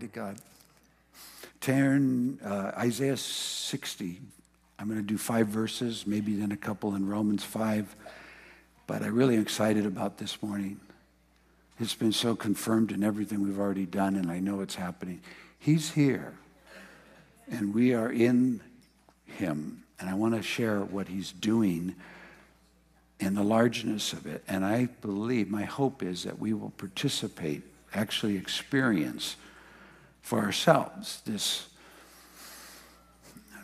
To God. Turn uh, Isaiah 60. I'm going to do five verses, maybe then a couple in Romans 5. But I'm really excited about this morning. It's been so confirmed in everything we've already done, and I know it's happening. He's here, and we are in Him. And I want to share what He's doing and the largeness of it. And I believe, my hope is that we will participate, actually experience for ourselves this,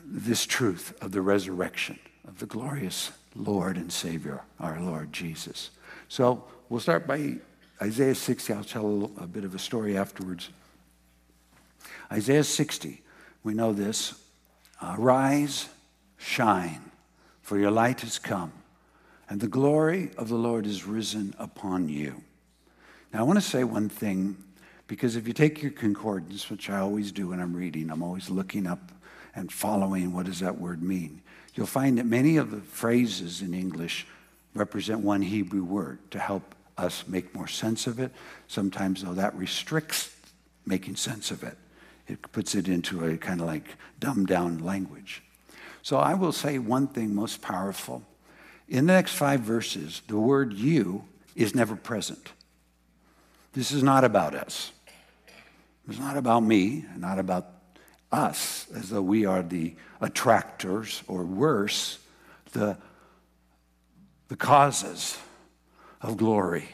this truth of the resurrection of the glorious Lord and Savior, our Lord Jesus. So we'll start by Isaiah 60. I'll tell a, bit of a story afterwards. Isaiah 60, we know this. Arise, shine, for your light has come and the glory of the Lord is risen upon you. Now, I want to say one thing because if you take your concordance, which I always do when I'm reading, I'm always looking up and following what does that word mean. You'll find that many of the phrases in English represent one Hebrew word to help us make more sense of it. Sometimes, though, that restricts making sense of it. It puts it into a kind of like dumbed down language. So I will say one thing most powerful in the next five verses, the word you is never present. This is not about us. It's not about me, not about us, as though we are the attractors, or worse, the, the causes of glory.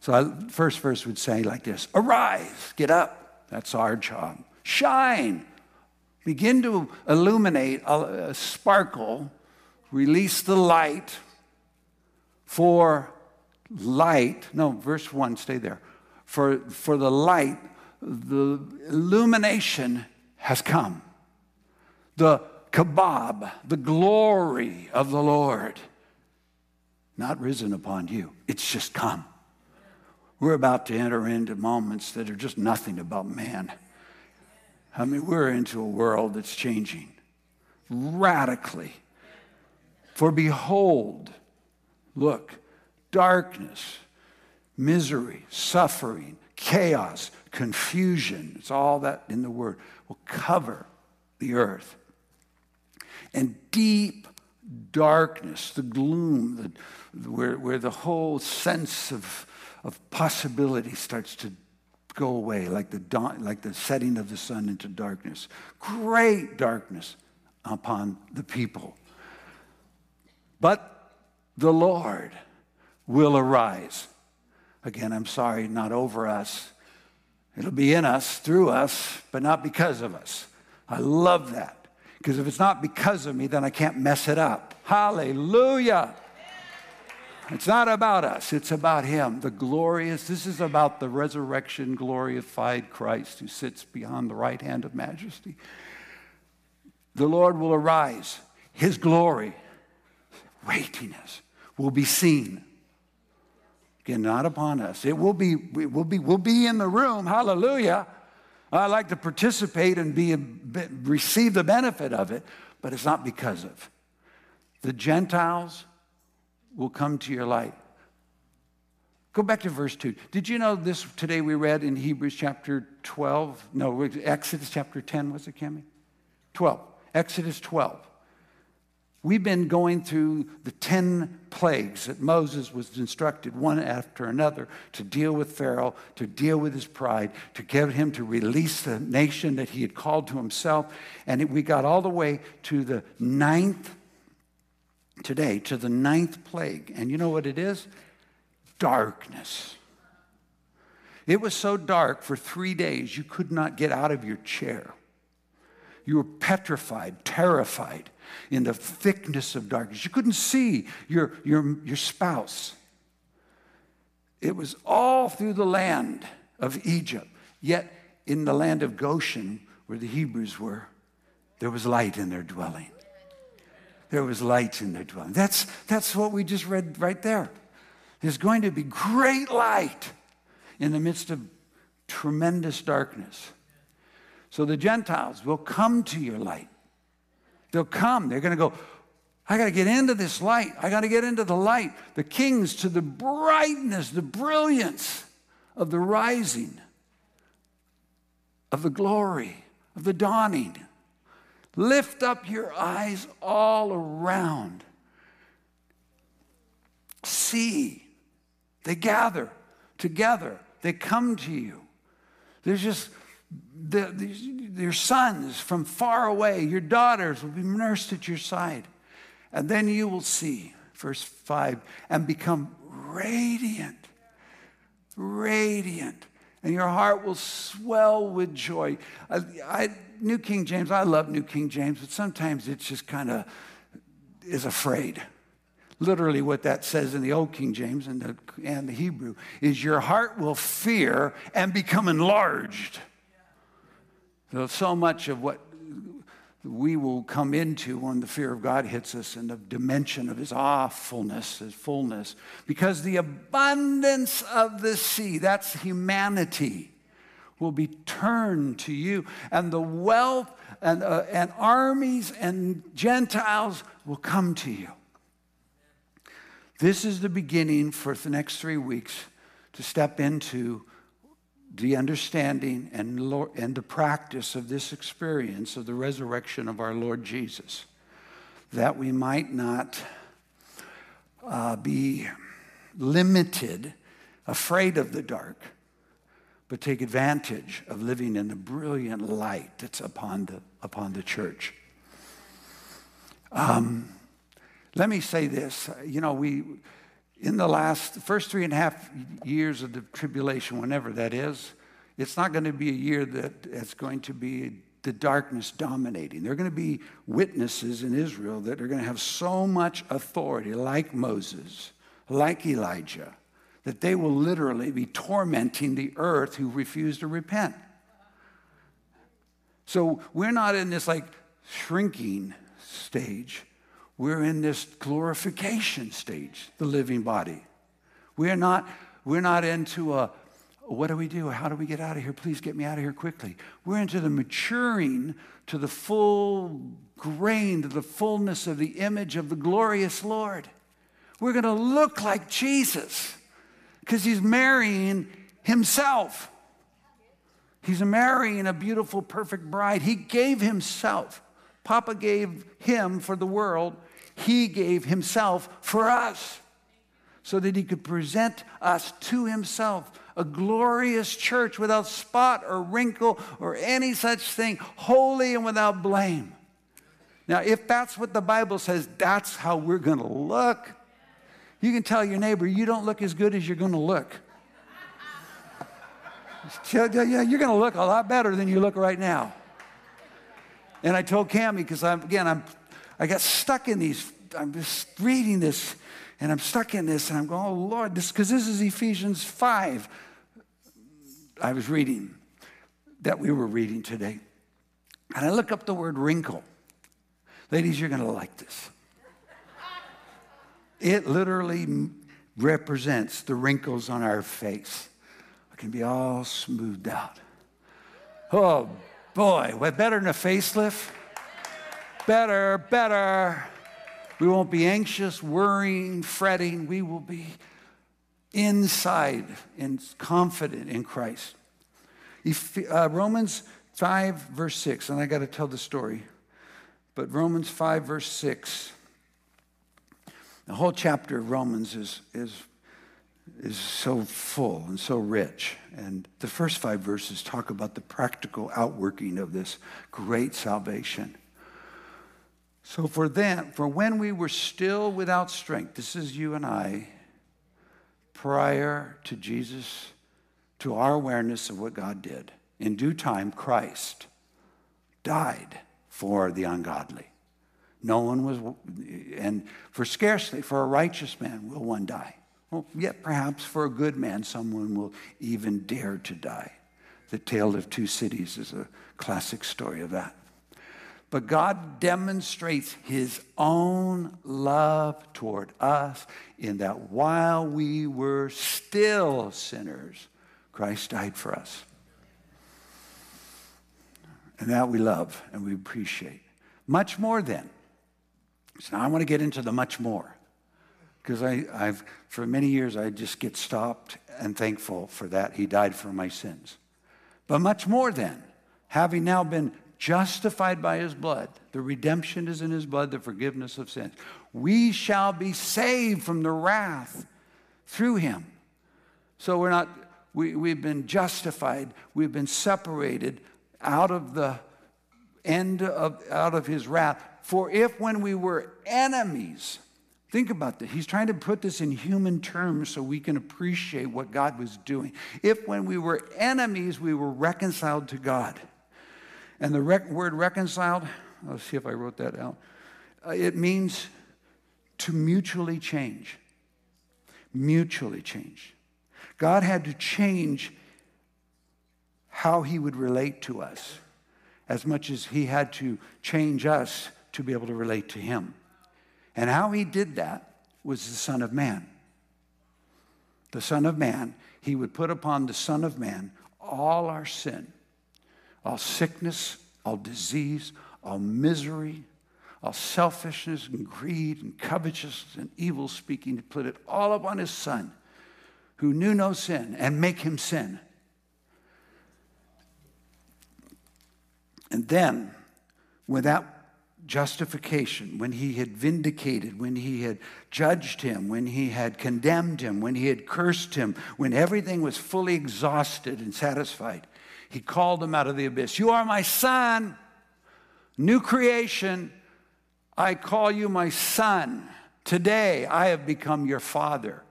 So, I, first verse would say like this Arise, get up. That's our job. Shine. Begin to illuminate, a, a sparkle release the light for light. No, verse 1, stay there. For, for the light, the illumination has come. The kabod, the glory of the Lord, not risen upon you, it's just come. We're about to enter into moments that are just nothing about man. I mean, we're into a world that's changing radically. For behold, look, darkness, misery, suffering, chaos, confusion, it's all that in the word, will cover the earth. And deep darkness, the gloom, the, where, where the whole sense of, of possibility starts to go away, like the, dawn, like the setting of the sun into darkness. Great darkness upon the people. But the Lord will arise. Again, I'm sorry, not over us. It'll be in us, through us, but not because of us. I love that. Because if it's not because of me, then I can't mess it up. Hallelujah. It's not about us, it's about Him, the glorious. This is about the resurrection, glorified Christ who sits beyond the right hand of majesty. The Lord will arise, His glory weightiness will be seen. Again, not upon us. It will be, we will be, we'll be in the room. Hallelujah. I like to participate and be, receive the benefit of it, but it's not because of. The Gentiles will come to your light. Go back to verse 2. Did you know this today we read in Hebrews chapter 12? No, Exodus chapter 10, was it, Cami? 12. Exodus 12. We've been going through the 10 plagues that Moses was instructed one after another to deal with Pharaoh, to deal with his pride, to get him to release the nation that he had called to himself. And we got all the way to the ninth, today, to the ninth plague. And you know what it is? Darkness. It was so dark for three days you could not get out of your chair. You were petrified, terrified in the thickness of darkness. You couldn't see your, your, your spouse. It was all through the land of Egypt. Yet in the land of Goshen, where the Hebrews were, there was light in their dwelling. There was light in their dwelling. That's, that's what we just read right there. There's going to be great light in the midst of tremendous darkness. So the Gentiles will come to your light. They'll come. They're going to go, I got to get into this light. I got to get into the light. The kings to the brightness, the brilliance of the rising of the glory, of the dawning. Lift up your eyes all around. See, they gather together, they come to you. There's just the, these, your sons from far away, your daughters will be nursed at your side. And then you will see, verse 5, and become radiant. Radiant. And your heart will swell with joy. I, I, New King James, I love New King James, but sometimes it's just kind of is afraid. Literally, what that says in the Old King James and the, and the Hebrew is your heart will fear and become enlarged. So, so much of what we will come into when the fear of God hits us and the dimension of his awfulness, his fullness, because the abundance of the sea, that's humanity, will be turned to you, and the wealth and, uh, and armies and Gentiles will come to you. This is the beginning for the next three weeks to step into the understanding and, and the practice of this experience of the resurrection of our Lord Jesus, that we might not uh, be limited, afraid of the dark, but take advantage of living in the brilliant light that's upon the, upon the church. Um, let me say this. You know, we, in the last, first three and a half years of the tribulation, whenever that is, it's not going to be a year that it's going to be the darkness dominating. There are going to be witnesses in Israel that are going to have so much authority, like Moses, like Elijah, that they will literally be tormenting the earth who refuse to repent. So we're not in this like shrinking stage. We're in this glorification stage, the living body. We're not, we're not into a, what do we do? How do we get out of here? Please get me out of here quickly. We're into the maturing to the full grain, to the fullness of the image of the glorious Lord. We're going to look like Jesus because he's marrying himself. He's marrying a beautiful, perfect bride. He gave himself. Papa gave him for the world. He gave himself for us so that he could present us to himself a glorious church without spot or wrinkle or any such thing, holy and without blame. Now, if that's what the Bible says, that's how we're going to look. You can tell your neighbor, you don't look as good as you're going to look. Yeah, you're going to look a lot better than you look right now. And I told Cami, because I'm, again, I'm I got stuck in these, I'm just reading this, and I'm stuck in this, and I'm going, oh Lord, this, because this is Ephesians 5. I was reading that we were reading today. And I look up the word wrinkle. Ladies, you're going to like this. It literally represents the wrinkles on our face. It can be all smoothed out. Oh boy, what better than a facelift? Better, better. We won't be anxious, worrying, fretting. We will be inside and confident in Christ. Uh, Romans 5, verse 6, and I got to tell the story, but Romans 5, verse 6, the whole chapter of Romans is, is, is so full and so rich. And the first five verses talk about the practical outworking of this great salvation. So for then, for when we were still without strength, this is you and I, prior to Jesus, to our awareness of what God did, in due time, Christ died for the ungodly. No one was, and for scarcely for a righteous man will one die. Well, yet perhaps for a good man, someone will even dare to die. The Tale of Two Cities is a classic story of that. But God demonstrates his own love toward us in that while we were still sinners, Christ died for us. And that we love and we appreciate. Much more then. So now I want to get into the much more. Because I've, for many years, I just get stopped and thankful for that. He died for my sins. But much more then having now been justified by his blood, the redemption is in his blood, the forgiveness of sins. We shall be saved from the wrath through him. So we're not, we, we've been justified, we've been separated out of the end of, out of his wrath. For if when we were enemies, Think about this. He's trying to put this in human terms so we can appreciate what God was doing. If when we were enemies, we were reconciled to God. And the rec- word reconciled, let's see if I wrote that out. Uh, it means to mutually change. Mutually change. God had to change how he would relate to us as much as he had to change us to be able to relate to him. And how he did that was the Son of Man. The Son of Man, he would put upon the Son of Man all our sin, all sickness, all disease, all misery, all selfishness and greed and covetousness and evil speaking, to put it all upon his Son who knew no sin and make him sin. And then, without justification, when he had vindicated, when he had judged him, when he had condemned him, when he had cursed him, when everything was fully exhausted and satisfied, he called him out of the abyss. You are my son, new creation. I call you my son. Today I have become your father.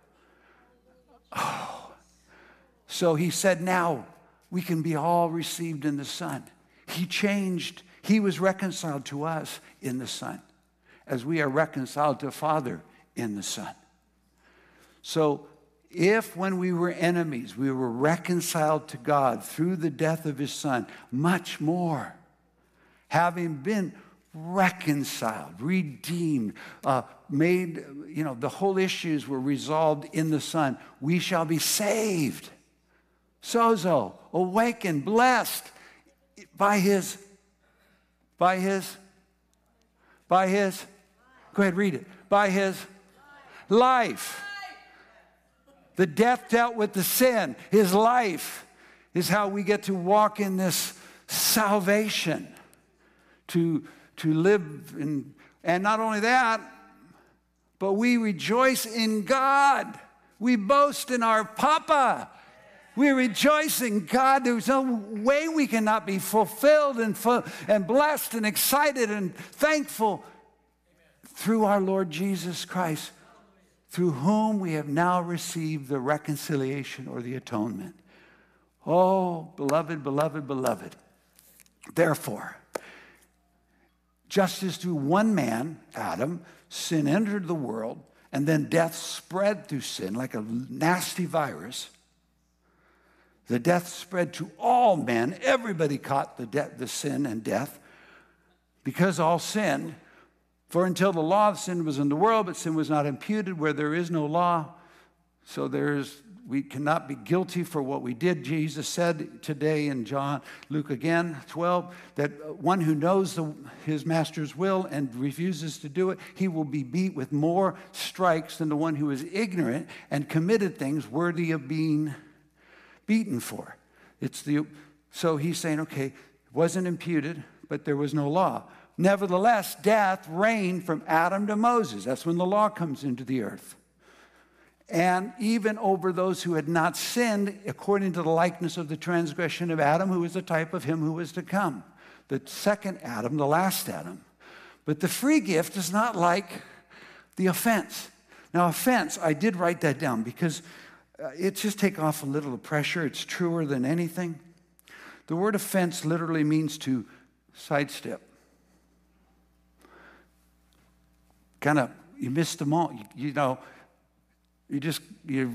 Oh. So he said, now we can be all received in the son. He changed he was reconciled to us in the Son, as we are reconciled to Father in the Son. So, if when we were enemies, we were reconciled to God through the death of His Son, much more, having been reconciled, redeemed, uh, made, you know, the whole issues were resolved in the Son, we shall be saved. Sozo, awakened, blessed by His by his? By his? Go ahead, read it. By his life. The death dealt with the sin. His life is how we get to walk in this salvation, to, to live in, and not only that, but we rejoice in God. We boast in our Papa. We rejoice in God. There's no way we cannot be fulfilled and, fu- and blessed and excited and thankful through our Lord Jesus Christ, through whom we have now received the reconciliation or the atonement. Oh, beloved, beloved, beloved. Therefore, just as through one man, Adam, sin entered the world, and then death spread through sin like a nasty virus, the death spread to all men. Everybody caught the, de- the sin and death because all sinned. For until the law of sin was in the world, but sin was not imputed where there is no law. So there's we cannot be guilty for what we did. Jesus said today in John, Luke again, 12, that one who knows the, his master's will and refuses to do it, he will be beat with more strikes than the one who is ignorant and committed things worthy of being beaten for. It's the, so he's saying, okay, it wasn't imputed, but there was no law. Nevertheless, death reigned from Adam to Moses. That's when the law comes into the earth. And even over those who had not sinned, according to the likeness of the transgression of Adam, who was a type of him who was to come. The second Adam, the last Adam. But the free gift is not like the offense. Now, offense, I did write that down because uh, it just take off a little of pressure. It's truer than anything. The word offense literally means to sidestep. Kind of, you miss the mark. You, you know, you just, you,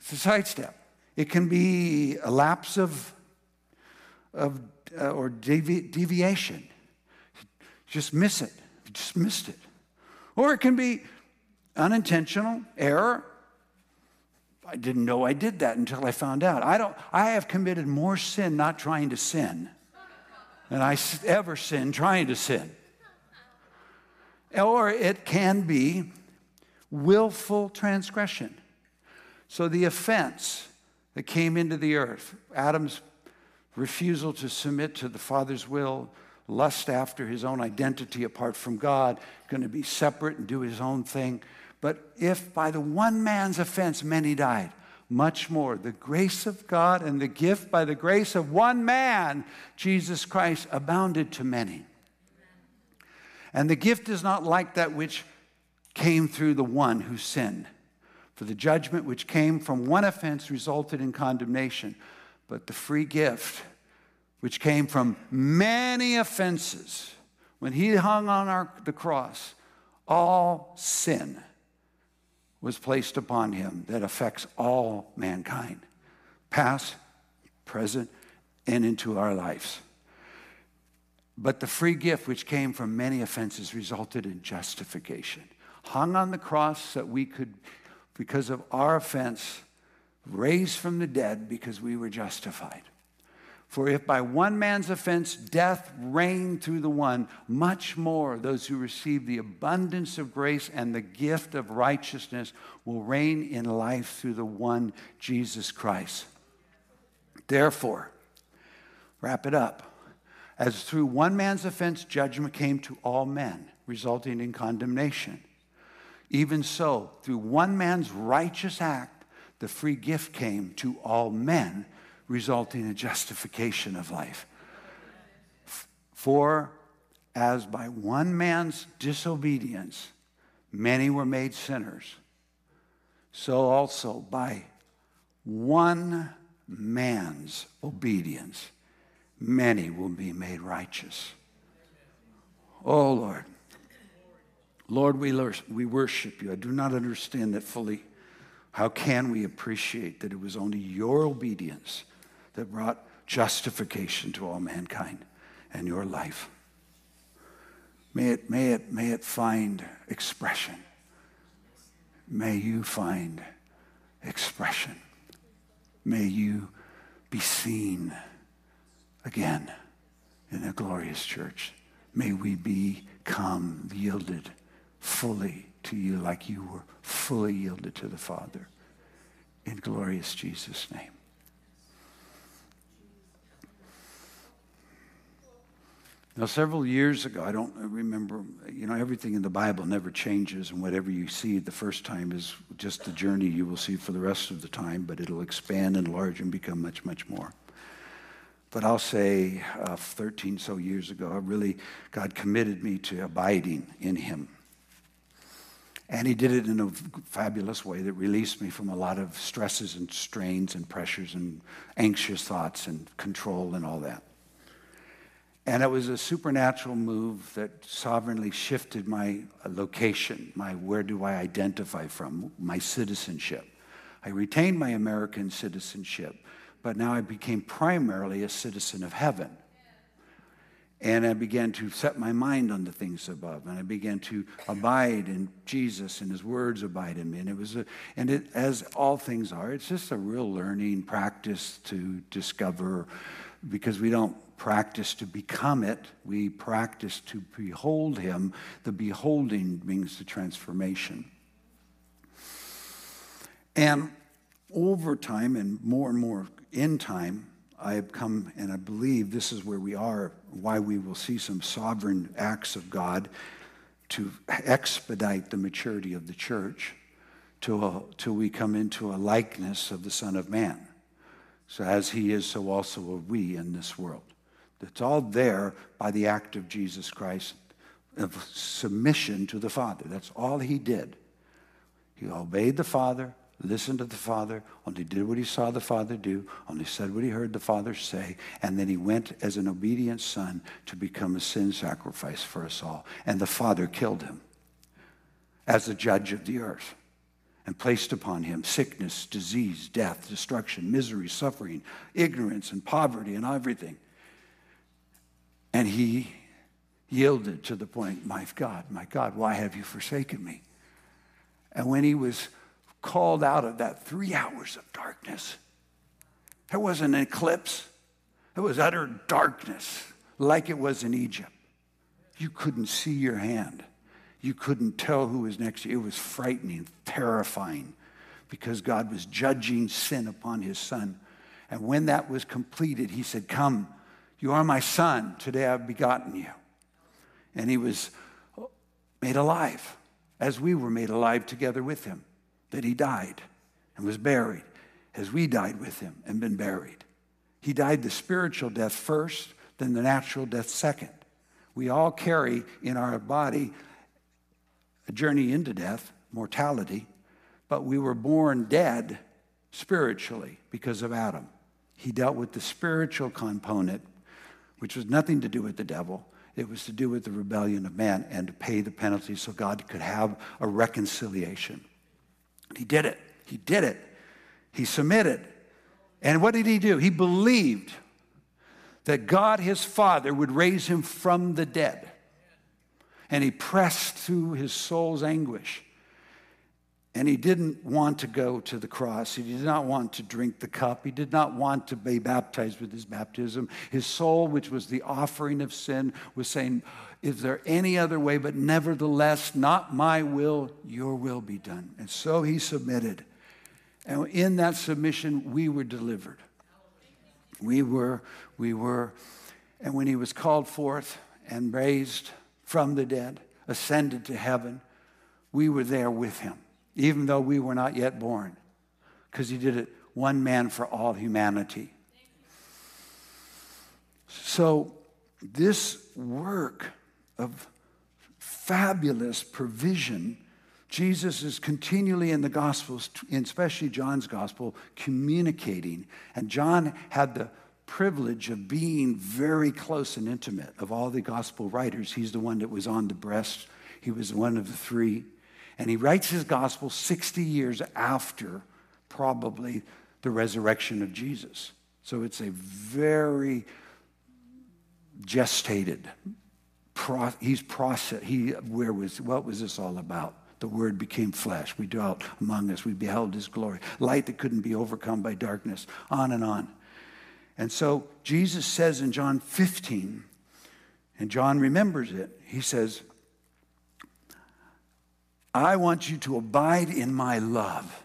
it's a sidestep. It can be a lapse of, of uh, or devi- deviation. Just miss it. Just missed it. Or it can be unintentional error I didn't know I did that until I found out. I, don't, I have committed more sin not trying to sin than I ever sin trying to sin. Or it can be willful transgression. So the offense that came into the earth, Adam's refusal to submit to the Father's will, lust after his own identity apart from God, going to be separate and do his own thing. But if by the one man's offense many died, much more the grace of God and the gift by the grace of one man, Jesus Christ, abounded to many. And the gift is not like that which came through the one who sinned. For the judgment which came from one offense resulted in condemnation, but the free gift which came from many offenses, when he hung on our, the cross, all sin was placed upon him that affects all mankind, past, present, and into our lives. But the free gift which came from many offenses resulted in justification. Hung on the cross that we could, because of our offense, raised from the dead because we were justified. For if by one man's offense death reigned through the one, much more those who receive the abundance of grace and the gift of righteousness will reign in life through the one Jesus Christ. Therefore, wrap it up. As through one man's offense judgment came to all men, resulting in condemnation. Even so, through one man's righteous act, the free gift came to all men resulting in justification of life. For as by one man's disobedience many were made sinners, so also by one man's obedience many will be made righteous. Oh Lord. Lord, we, we worship you. I do not understand that fully. How can we appreciate that it was only your obedience that brought justification to all mankind and your life. May it, may it, may it find expression. May you find expression. May you be seen again in a glorious church. May we become yielded fully to you like you were fully yielded to the Father. In glorious Jesus' name. Now, several years ago, I don't remember, you know, everything in the Bible never changes, and whatever you see the first time is just the journey you will see for the rest of the time, but it'll expand, and enlarge, and become much, much more. But I'll say uh, 13 so years ago, I really, God committed me to abiding in Him. And He did it in a fabulous way that released me from a lot of stresses and strains and pressures and anxious thoughts and control and all that. And it was a supernatural move that sovereignly shifted my location, my where do I identify from, my citizenship. I retained my American citizenship, but now I became primarily a citizen of heaven. And I began to set my mind on the things above, and I began to abide in Jesus, and His words abide in me. And it was, a, and it, as all things are, it's just a real learning practice to discover, because we don't practice to become it, we practice to behold Him. The beholding means the transformation. And over time, and more and more in time, I have come, and I believe this is where we are, why we will see some sovereign acts of God to expedite the maturity of the church till, till we come into a likeness of the Son of Man. So, as He is, so also are we in this world. It's all there by the act of Jesus Christ of submission to the Father. That's all he did. He obeyed the Father, listened to the Father, only did what he saw the Father do, only said what he heard the Father say, and then he went as an obedient son to become a sin sacrifice for us all. And the Father killed him as the judge of the earth and placed upon him sickness, disease, death, destruction, misery, suffering, ignorance, and poverty, and everything. And he yielded to the point, My God, my God, why have you forsaken me? And when he was called out of that three hours of darkness, there was an eclipse. It was utter darkness, like it was in Egypt. You couldn't see your hand. You couldn't tell who was next to you. It was frightening, terrifying, because God was judging sin upon his son And when that was completed, he said, Come, you are my son. Today I've begotten you. And he was made alive as we were made alive together with him, that he died and was buried as we died with him and been buried. He died the spiritual death first, then the natural death second. We all carry in our body a journey into death, mortality, but we were born dead spiritually because of Adam. He dealt with the spiritual component, which was nothing to do with the devil. It was to do with the rebellion of man and to pay the penalty so God could have a reconciliation. He did it. He did it. He submitted. And what did he do? He believed that God, his Father, would raise him from the dead. And he pressed through his soul's anguish and he didn't want to go to the cross. He did not want to drink the cup. He did not want to be baptized with his baptism. His soul, which was the offering of sin, was saying, Is there any other way? But nevertheless, not my will, your will be done. And so he submitted. And in that submission, we were delivered. We were, we were, and when he was called forth and raised from the dead, ascended to heaven, we were there with him even though we were not yet born, because he did it one man for all humanity. So, this work of fabulous provision, Jesus is continually in the Gospels, especially John's Gospel, communicating. And John had the privilege of being very close and intimate of all the Gospel writers. He's the one that was on the breast, he was one of the three. And he writes his gospel 60 years after probably the resurrection of Jesus. So it's a very gestated, pro, he's process. He, where was, what was this all about? The word became flesh. We dwelt among us. We beheld his glory. Light that couldn't be overcome by darkness. On and on. And so Jesus says in John 15, and John remembers it, he says, I want you to abide in my love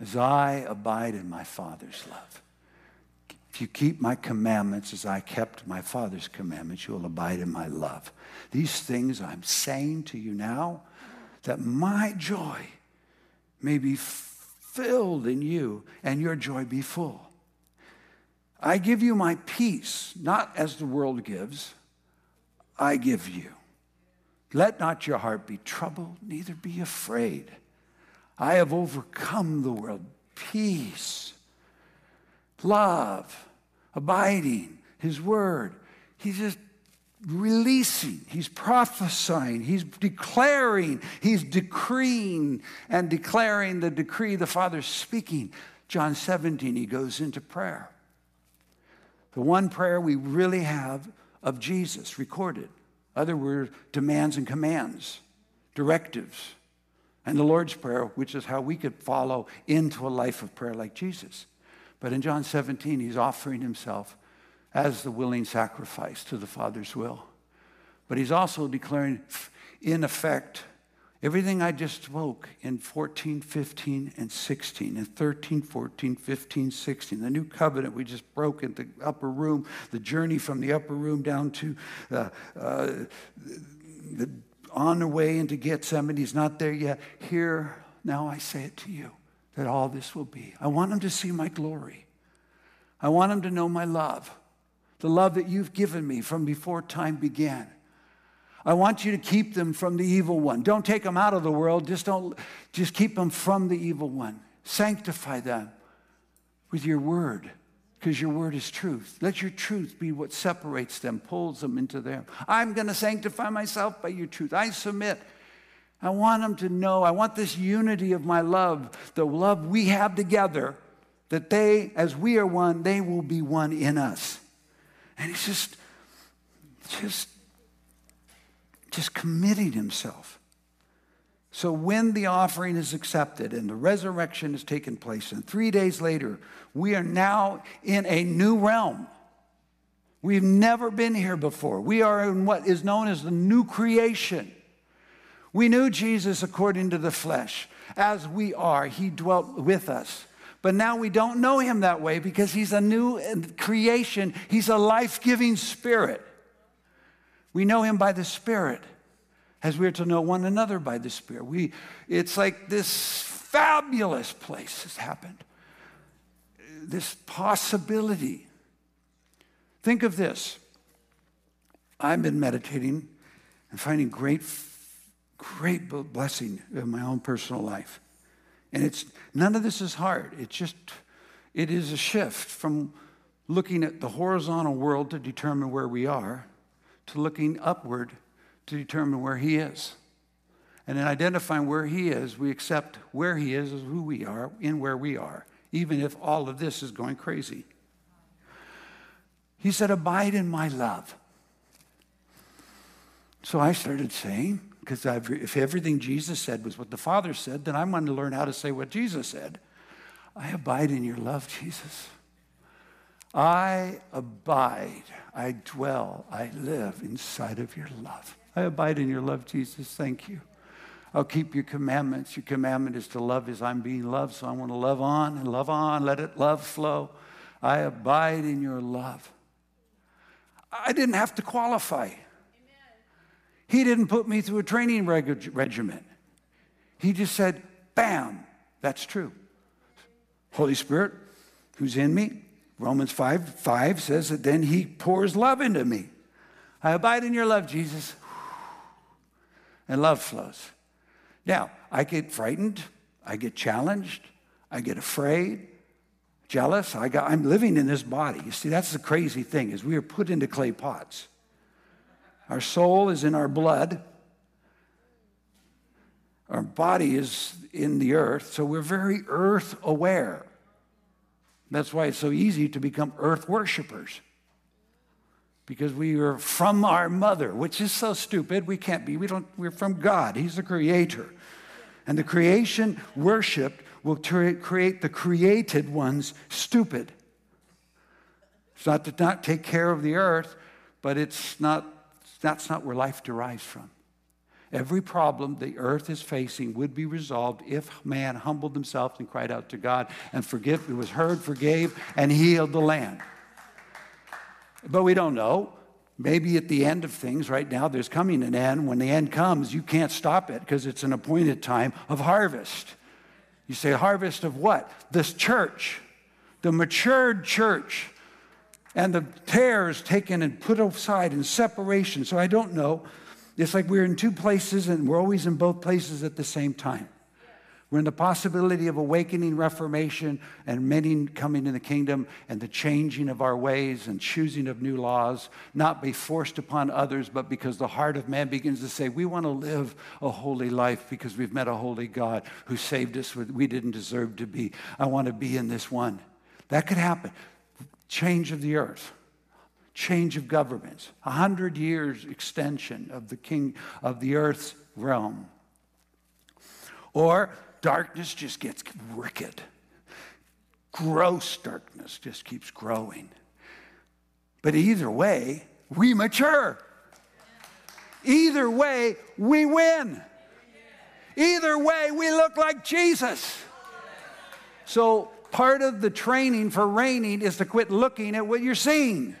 as I abide in my Father's love. If you keep my commandments as I kept my Father's commandments, you'll abide in my love. These things I'm saying to you now, that my joy may be filled in you and your joy be full. I give you my peace, not as the world gives, I give you. Let not your heart be troubled, neither be afraid. I have overcome the world. Peace, love, abiding, His word. He's just releasing, He's prophesying, He's declaring, He's decreeing and declaring the decree the Father's speaking. John 17, He goes into prayer. The one prayer we really have of Jesus recorded. Other were demands and commands, directives. And the Lord's Prayer, which is how we could follow into a life of prayer like Jesus. But in John 17, he's offering himself as the willing sacrifice to the Father's will. But he's also declaring, in effect, Everything I just spoke in 14, 15, and 16, and 13, 14, 15, 16, the new covenant we just broke in the upper room, the journey from the upper room down to uh, uh, the, on the way into Gethsemane, he's not there yet. Here, now I say it to you that all this will be. I want them to see my glory. I want them to know my love, the love that you've given me from before time began. I want you to keep them from the evil one. Don't take them out of the world, just don't just keep them from the evil one. Sanctify them with your word because your word is truth. Let your truth be what separates them, pulls them into them. I'm going to sanctify myself by your truth. I submit. I want them to know, I want this unity of my love, the love we have together, that they, as we are one, they will be one in us. And he's just, just just committing himself. So when the offering is accepted and the resurrection has taken place, and three days later, we are now in a new realm. We've never been here before. We are in what is known as the new creation. We knew Jesus according to the flesh. As we are, he dwelt with us. But now we don't know him that way because he's a new creation, he's a life giving spirit. We know him by the Spirit as we are to know one another by the Spirit. We, it's like this fabulous place has happened, this possibility. Think of this. I've been meditating and finding great, great blessing in my own personal life. And it's none of this is hard. It's just, it is a shift from looking at the horizontal world to determine where we are to looking upward to determine where He is. And in identifying where He is, we accept where He is as who we are, in where we are, even if all of this is going crazy. He said, Abide in my love. So I started saying, because if everything Jesus said was what the Father said, then I wanted to learn how to say what Jesus said. I abide in your love, Jesus. I abide, I dwell, I live inside of your love. I abide in your love, Jesus. Thank you. I'll keep your commandments. Your commandment is to love as I'm being loved, so I want to love on and love on. Let it love flow. I abide in your love. I didn't have to qualify. He didn't put me through a training reg- regimen. He just said, bam, that's true. Holy Spirit, who's in me, Romans 5 5 says that then he pours love into me. I abide in your love, Jesus. And love flows. Now, I get frightened, I get challenged, I get afraid, jealous. I got, I'm living in this body. You see, that's the crazy thing is we are put into clay pots. Our soul is in our blood. Our body is in the earth, so we're very earth aware. That's why it's so easy to become earth worshipers. Because we are from our mother, which is so stupid. We can't be. We don't, we're from God. He's the creator. And the creation worshiped will create the created ones stupid. It's not to not take care of the earth, but it's not, that's not where life derives from. Every problem the earth is facing would be resolved if man humbled himself and cried out to God and forgive, it was heard, forgave, and healed the land. But we don't know. Maybe at the end of things, right now, there's coming an end. When the end comes, you can't stop it because it's an appointed time of harvest. You say, harvest of what? This church, the matured church, and the tares taken and put aside in separation. So I don't know. It's like we're in two places and we're always in both places at the same time. We're in the possibility of awakening, reformation, and many coming in the kingdom, and the changing of our ways and choosing of new laws, not be forced upon others, but because the heart of man begins to say, We want to live a holy life because we've met a holy God who saved us where we didn't deserve to be. I want to be in this one. That could happen. Change of the earth change of governments, a hundred years extension of the king of the earth's realm. Or darkness just gets wicked. Gross darkness just keeps growing. But either way, we mature. Either way, we win. Either way, we look like Jesus. So, part of the training for reigning is to quit looking at what you're seeing.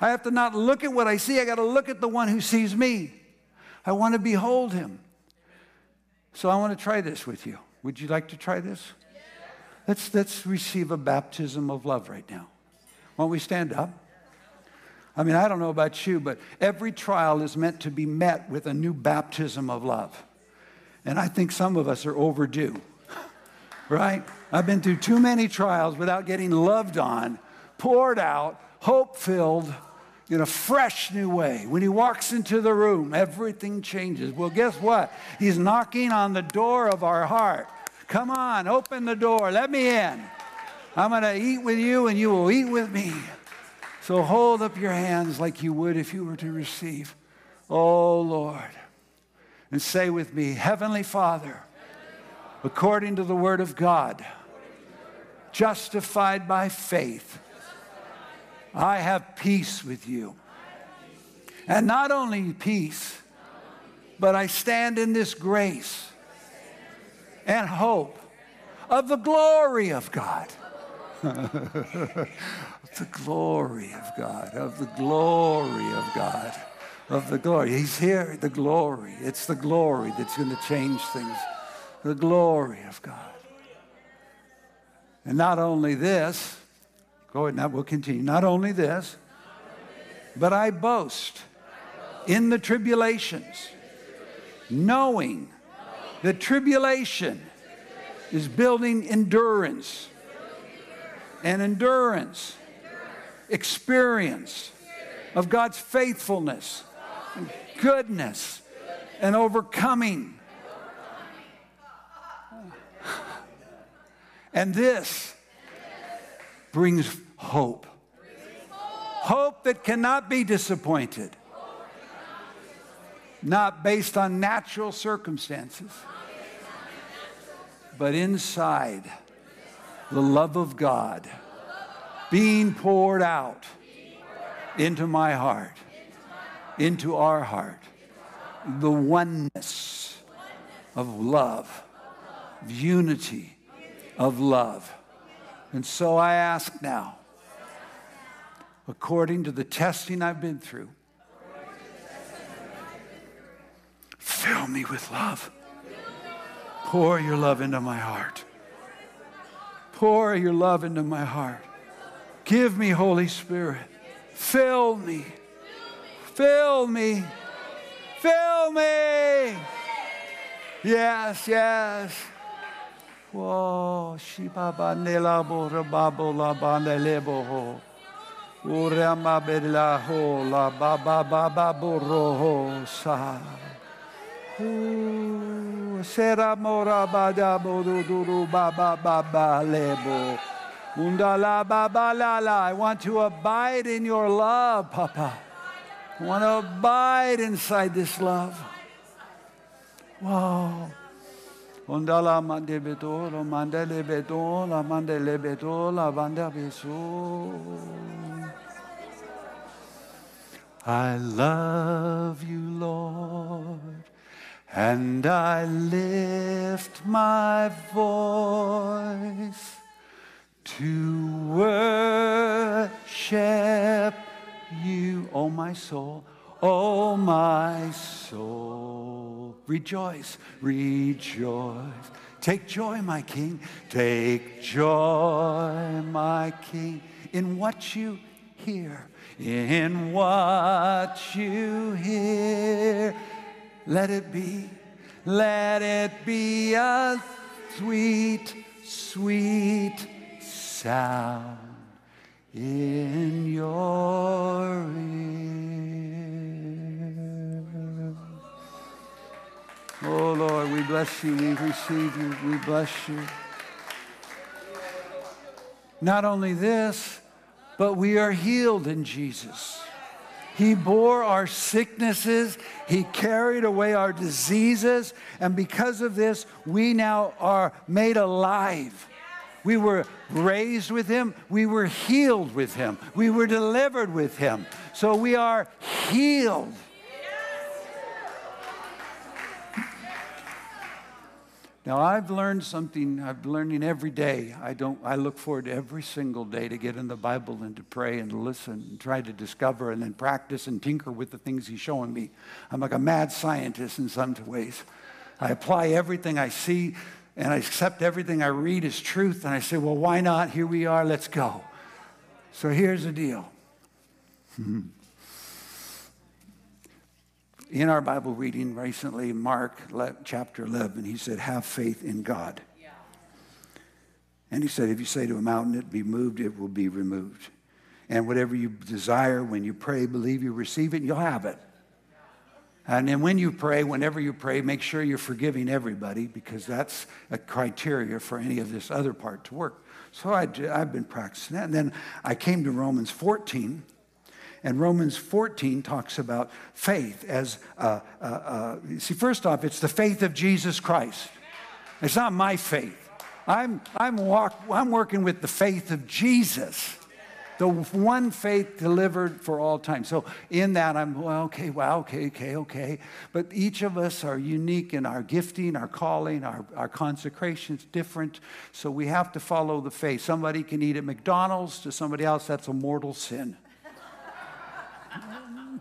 I have to not look at what I see, I got to look at the one who sees me. I want to behold him. So I want to try this with you. Would you like to try this? Let's, let's receive a baptism of love right now. Won't we stand up? I mean, I don't know about you, but every trial is meant to be met with a new baptism of love. And I think some of us are overdue, right? I've been through too many trials without getting loved on, poured out, hope filled, in a fresh new way. When he walks into the room, everything changes. Well, guess what? He's knocking on the door of our heart. Come on, open the door. Let me in. I'm going to eat with you and you will eat with me. So hold up your hands like you would if you were to receive. Oh, Lord. And say with me, Heavenly Father, according to the Word of God, justified by faith I have peace with you. And not only peace, but I stand in this grace and hope of the glory of God. the glory of God, of the glory of God, of the glory. He's here, the glory. It's the glory that's going to change things. The glory of God. And not only this, go ahead now, we'll continue. Not only this, but I boast in the tribulations, knowing the tribulation is building endurance, and endurance, experience of God's faithfulness, and goodness, and overcoming. And this brings hope. Hope that cannot be disappointed. Not based on natural circumstances, but inside the love of God being poured out into my heart, into our heart, the oneness of love, of unity of love. And so I ask now, according to the testing I've been through, fill me with love. Pour your love into my heart. Pour your love into my heart. Give me, Holy Spirit. Fill me. Fill me. Fill me. Yes, yes. Whoa, Shiba Nela Bora Babo La Bandelebo Ho. Urama Bela Ho La Baba Baba Boro Ho Sa. Sera Mora Bada Bodu Duru Baba Baba Lebo. Undala Baba Lala. I want to abide in your love, Papa. I want to abide inside this love. Wow. Ondala mande beto, la mandele beto, la mandele beto, la banda beso. I love you, Lord, and I lift my voice to worship you, oh my soul, oh my soul. Rejoice, rejoice. Take joy, my King. Take joy, my King, in what you hear. In what you hear. Let it be, let it be a sweet, sweet sound in your ear. Oh Lord, we bless you, we receive you, we bless you. Not only this, but we are healed in Jesus. He bore our sicknesses, He carried away our diseases, and because of this, we now are made alive. We were raised with Him, we were healed with Him, we were delivered with Him. So we are healed. Now I've learned something. I'm learning every day. I don't. I look forward to every single day to get in the Bible and to pray and to listen and try to discover and then practice and tinker with the things He's showing me. I'm like a mad scientist in some ways. I apply everything I see and I accept everything I read as truth. And I say, well, why not? Here we are. Let's go. So here's the deal. in our Bible reading recently, Mark chapter 11, he said, Have faith in God. Yeah. And he said, If you say to a mountain, it be moved, it will be removed. And whatever you desire, when you pray, believe you receive it, and you'll have it. And then when you pray, whenever you pray, make sure you're forgiving everybody because that's a criteria for any of this other part to work. So I, have been practicing that. And then I came to Romans 14 and Romans 14 talks about faith as, uh, uh, uh, see, first off, it's the faith of Jesus Christ. It's not my faith. I'm, I'm, walk, I'm working with the faith of Jesus. The one faith delivered for all time. So in that, I'm, well, okay, wow, okay, okay, okay. But each of us are unique in our gifting, our calling, our, our consecration's different. So we have to follow the faith. Somebody can eat at McDonald's, to somebody else, that's a mortal sin.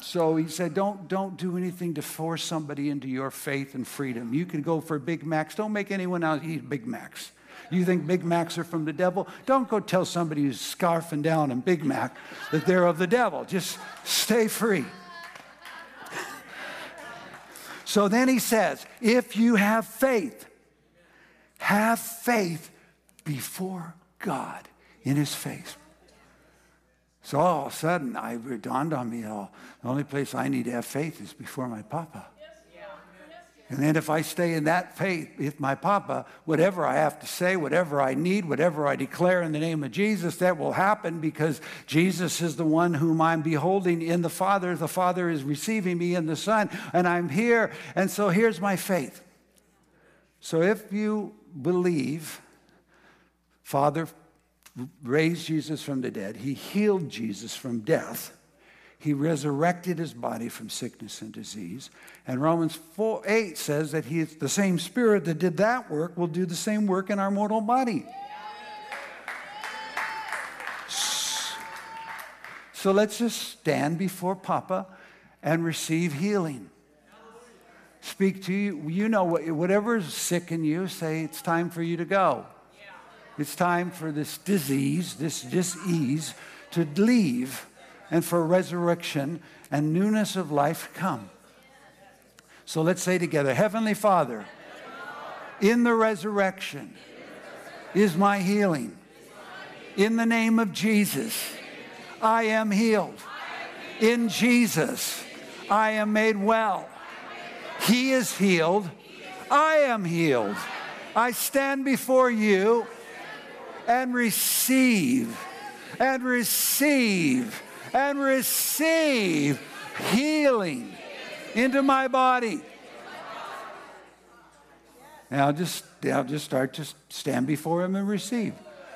So he said, don't, don't do anything to force somebody into your faith and freedom. You can go for Big Macs. Don't make anyone else eat Big Macs. You think Big Macs are from the devil? Don't go tell somebody who's scarfing down a Big Mac that they're of the devil. Just stay free. So then he says, if you have faith, have faith before God in his face. So all of a sudden, I, it dawned on me, oh, the only place I need to have faith is before my papa. And then if I stay in that faith with my papa, whatever I have to say, whatever I need, whatever I declare in the name of Jesus, that will happen because Jesus is the one whom I'm beholding in the Father. The Father is receiving me in the Son, and I'm here. And so here's my faith. So if you believe, Father raised Jesus from the dead, He healed Jesus from death. He resurrected his body from sickness and disease. And Romans 4 8 says that he, the same spirit that did that work will do the same work in our mortal body. So let's just stand before Papa and receive healing. Speak to you. You know, whatever is sick in you, say it's time for you to go. It's time for this disease, this disease, to leave and for resurrection and newness of life come. So let's say together Heavenly Father, in the resurrection is my healing. In the name of Jesus, I am healed. In Jesus, I am made well. He is healed. I am healed. I stand before you and receive and receive and receive healing into my body. Now just, I'll just start to stand before Him and receive.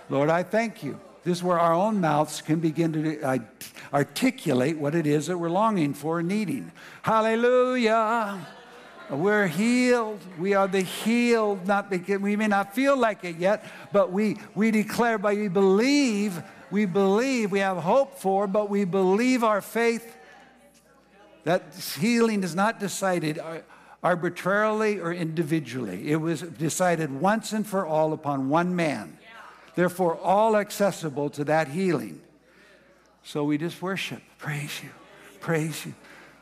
Lord, I thank you. This is where our own mouths can begin to articulate what it is that we're longing for and needing. Hallelujah. We're healed. We are the healed, not because we may not feel like it yet, but we, we declare by we believe we believe, we have hope for, but we believe our faith that healing is not decided arbitrarily or individually. It was decided once and for all upon one man. Therefore, all accessible to that healing. So we just worship, praise you, praise you,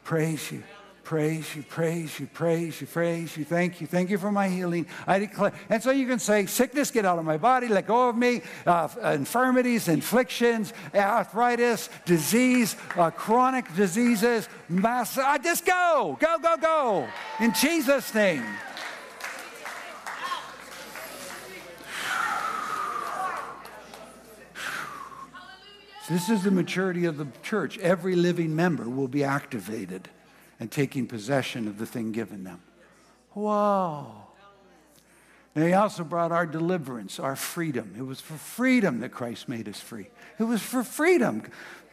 praise you praise you, praise you, praise you, praise you, thank you, thank you for my healing. I declare. And so you can say, sickness, get out of my body, let go of me, uh, infirmities, inflictions, arthritis, disease, uh, chronic diseases, mass. I just go, go, go, go, in Jesus' name. This is the maturity of the church. Every living member will be activated and taking possession of the thing given them. Whoa. And he also brought our deliverance, our freedom. It was for freedom that Christ made us free. It was for freedom.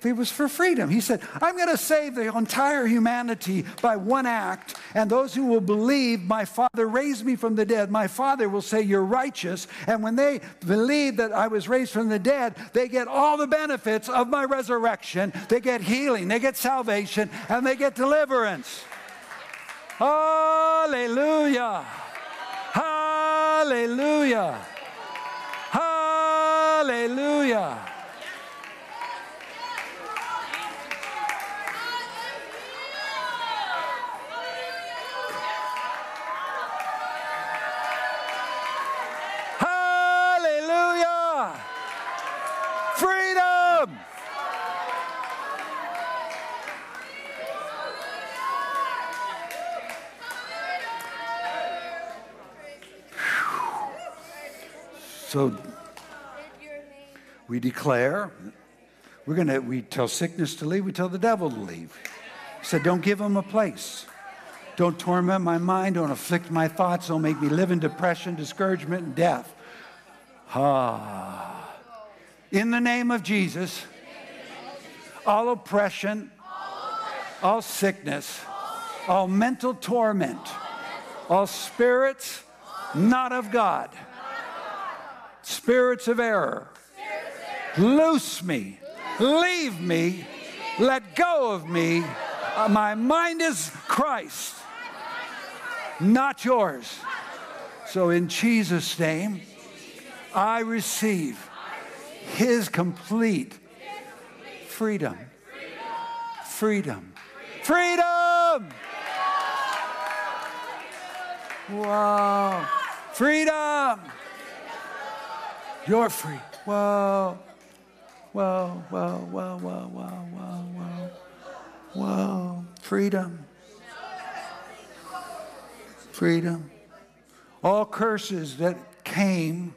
It was for freedom. He said, I'm going to save the entire humanity by one act, and those who will believe, my Father raised me from the dead, my Father will say, You're righteous. And when they believe that I was raised from the dead, they get all the benefits of my resurrection. They get healing, they get salvation, and they get deliverance. Hallelujah! Hallelujah! Hallelujah! So we declare, we're to, we tell sickness to leave, we tell the devil to leave. He said, don't give him a place. Don't torment my mind, don't afflict my thoughts, don't make me live in depression, discouragement, and death. Ah. In the name of Jesus, all oppression, all sickness, all mental torment, all spirits not of God, spirits of error. Loose me, leave me, let go of me. Uh, my mind is Christ, not yours. So, in Jesus' name, I receive His complete freedom. Freedom. Freedom! Wow. Freedom! You're free. Whoa. Whoa, whoa, whoa, whoa, whoa, whoa, whoa. Whoa. Freedom. Freedom. All curses that came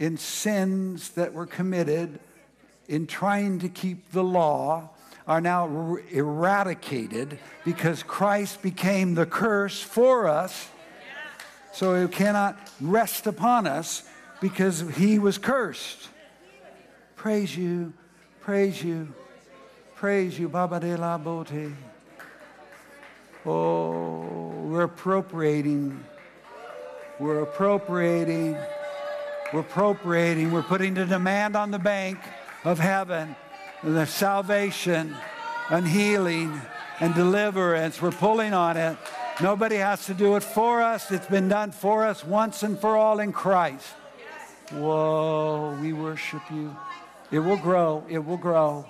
in sins that were committed in trying to keep the law are now er- eradicated because Christ became the curse for us. So it cannot rest upon us because he was cursed. Praise you, praise you, praise you, Baba de la Bote. Oh, we're appropriating, we're appropriating, we're appropriating, we're putting the demand on the bank of heaven, the salvation and healing and deliverance. We're pulling on it. Nobody has to do it for us. It's been done for us once and for all in Christ. Whoa, we worship you. It will grow. It will grow.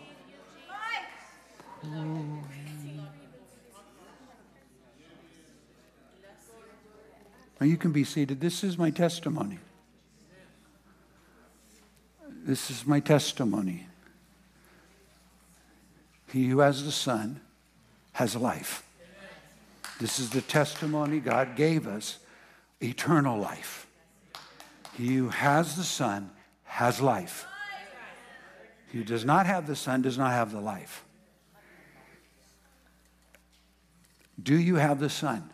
Now you can be seated. This is my testimony. This is my testimony. He who has the Son has life. This is the testimony God gave us eternal life. He who has the Son has life. He who does not have the Son does not have the life. Do you have the Son?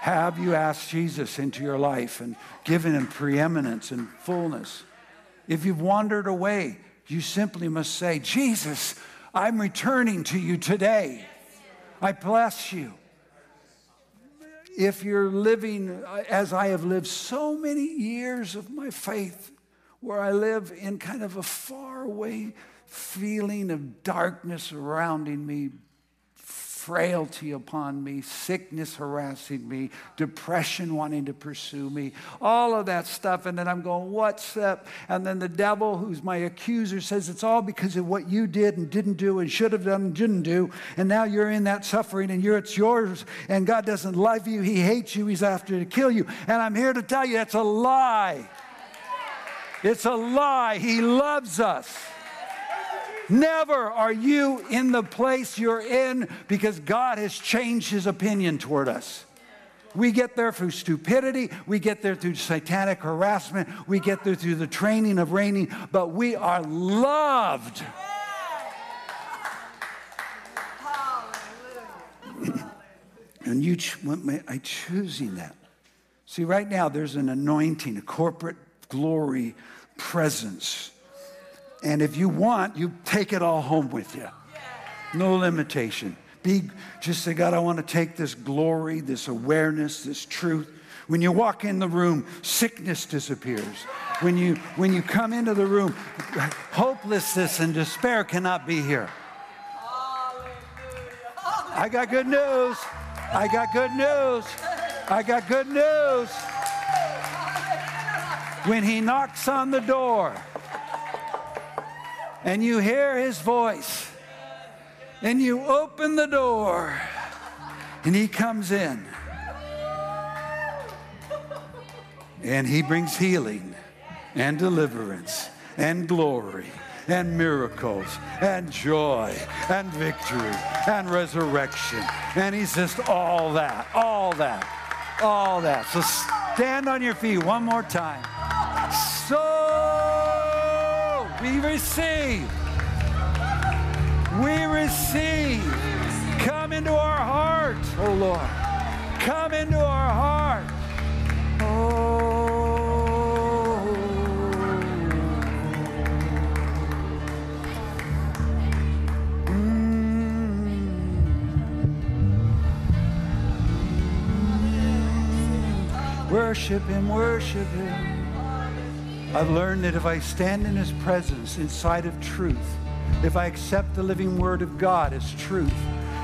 Have you asked Jesus into your life and given him preeminence and fullness? If you've wandered away, you simply must say, Jesus, I'm returning to you today. I bless you. If you're living uh, as I have lived so many years of my faith, where I live in kind of a faraway feeling of darkness surrounding me, frailty upon me, sickness harassing me, depression wanting to pursue me, all of that stuff. And then I'm going, what's up? And then the devil, who's my accuser, says it's all because of what you did and didn't do and should have done and didn't do. And now you're in that suffering and it's yours. And God doesn't love you. He hates you. He's after to kill you. And I'm here to tell you that's a lie. It's a lie. He loves us. Never are you in the place you're in because God has changed his opinion toward us. We get there through stupidity. We get there through satanic harassment. We get there through the training of reigning, but we are loved. and you, I choosing that. See, right now there's an anointing, a corporate glory presence and if you want, you take it all home with you. No limitation. Be just say, God, I want to take this glory, this awareness, this truth. When you walk in the room, sickness disappears. When you when you come into the room, hopelessness and despair cannot be here. I got good news. I got good news. I got good news. When he knocks on the door, and you hear his voice and you open the door and he comes in and he brings healing and deliverance and glory and miracles and joy and victory and resurrection. And he's just all that, all that, all that. So stand on your feet one more time. We receive. We receive. Come into our heart, oh Lord. Come into our heart. Oh. Mm. Worship him, worship him. I've learned that if I stand in His presence inside of truth, if I accept the living Word of God as truth,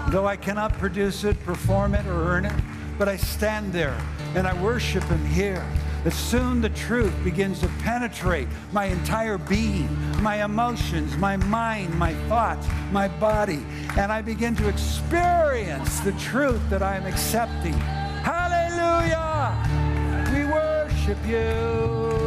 though I cannot produce it, perform it, or earn it, but I stand there and I worship Him here that soon the truth begins to penetrate my entire being, my emotions, my mind, my thoughts, my body, and I begin to experience the truth that I am accepting. Hallelujah! We worship you.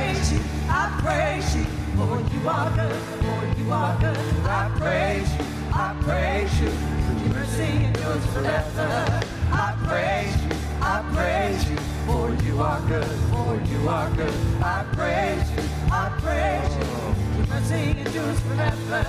Praise you, I praise you, for you are good, for you are good. I praise you, I praise you mercy endures forever. I praise you, I praise you, for you are good, for you are good. I praise you, I praise you, your mercy endures forever.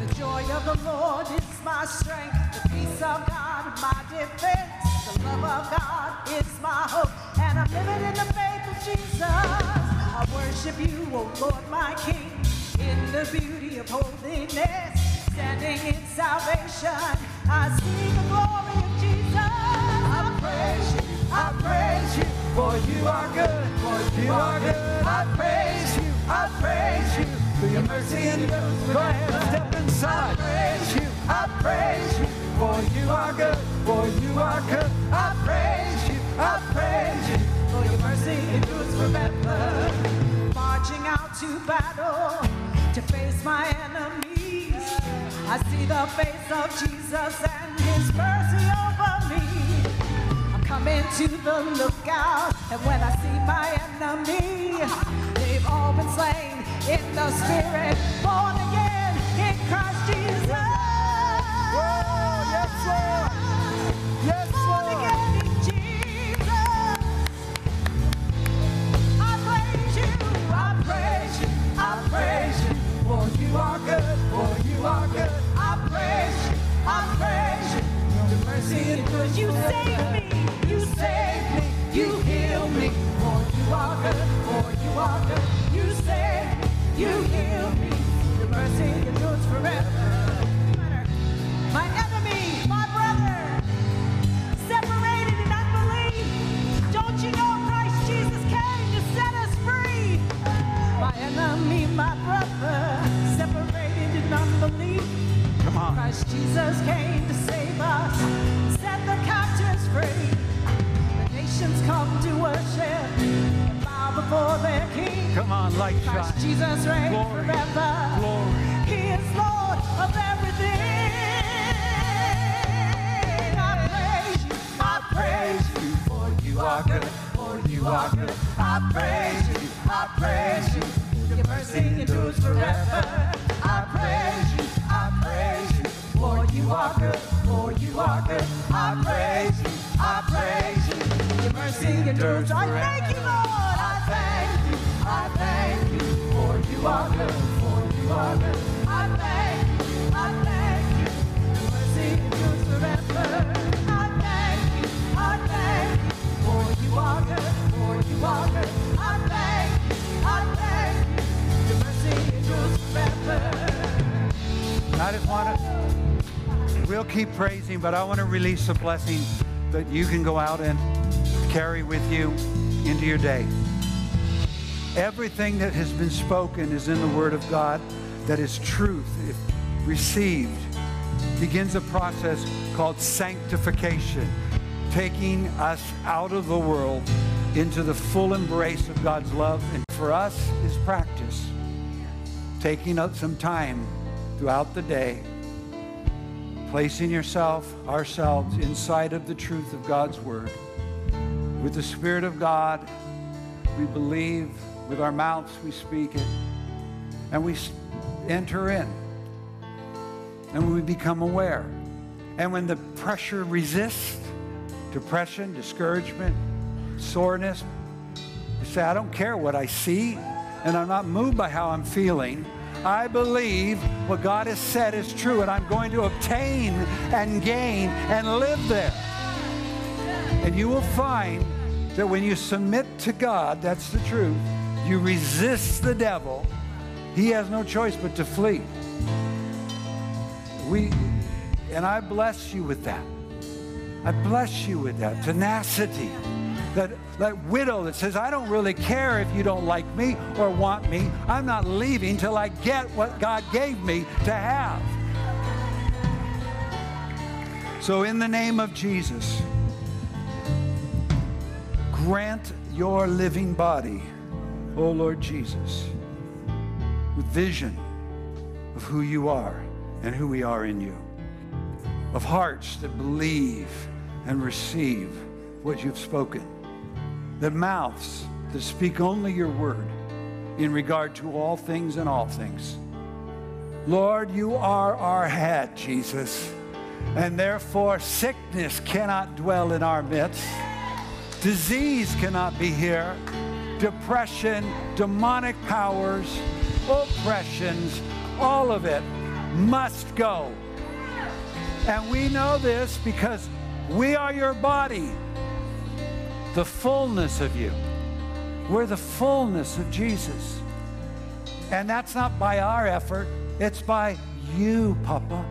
The joy of the Lord is my strength, the peace of God my defense. The love of God is my hope, and I'm living in the faith of Jesus. I worship you, O Lord, my King, in the beauty of holiness standing in salvation. I see the glory of Jesus. I praise you, I praise you, for you are good, for you are good. I praise you, I praise you, for your mercy and Go ahead, step inside. I praise you, I praise you, for you are good, for you are good. I praise you, I praise you, for your mercy endures forever. To battle to face my enemies. I see the face of Jesus and his mercy over me. I'm coming to the lookout, and when I see my enemy, they've all been slain in the spirit, born again in Christ Jesus. Oh, yes. You are good, for you are good. I praise you. Your mercy endures. You save me. You save me. You heal me. For you are good. For you are good. You save me. You heal me. Your mercy but I want to release a blessing that you can go out and carry with you into your day. Everything that has been spoken is in the Word of God that is truth, if received, begins a process called sanctification, taking us out of the world into the full embrace of God's love. And for us is practice, taking up some time throughout the day, placing yourself, ourselves, inside of the truth of God's Word. With the Spirit of God, we believe, with our mouths, we speak it, and we enter in. And we become aware. And when the pressure resists, depression, discouragement, soreness, you say, I don't care what I see, and I'm not moved by how I'm feeling. I believe what God has said is true, and I'm going to obtain and gain and live there. And you will find that when you submit to God, that's the truth, you resist the devil, he has no choice but to flee. We, And I bless you with that. I bless you with that tenacity. That, that widow that says, I don't really care if you don't like me or want me. I'm not leaving till I get what God gave me to have. So, in the name of Jesus, grant your living body, O Lord Jesus, with vision of who you are and who we are in you, of hearts that believe and receive what you've spoken the mouths that speak only your word in regard to all things and all things. Lord, you are our head, Jesus, and therefore sickness cannot dwell in our midst. Disease cannot be here. Depression, demonic powers, oppressions, all of it must go. And we know this because we are your body the fullness of you. We're the fullness of Jesus. And that's not by our effort, it's by you, Papa,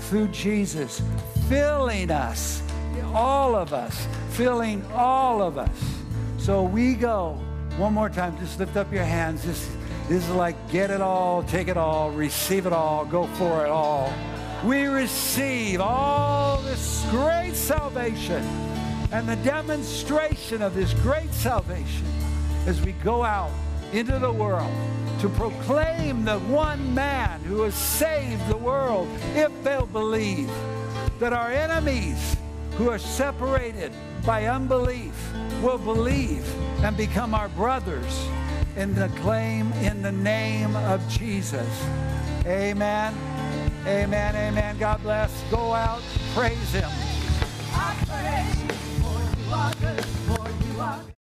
through Jesus, filling us, all of us, filling all of us. So we go. One more time, just lift up your hands. This, this is like get it all, take it all, receive it all, go for it all. We receive all this great salvation and the demonstration of this great salvation as we go out into the world to proclaim the one man who has saved the world if they'll believe that our enemies who are separated by unbelief will believe and become our brothers in the claim in the name of Jesus. Amen. Amen. Amen. God bless. Go out. Praise him. I praise you, for you are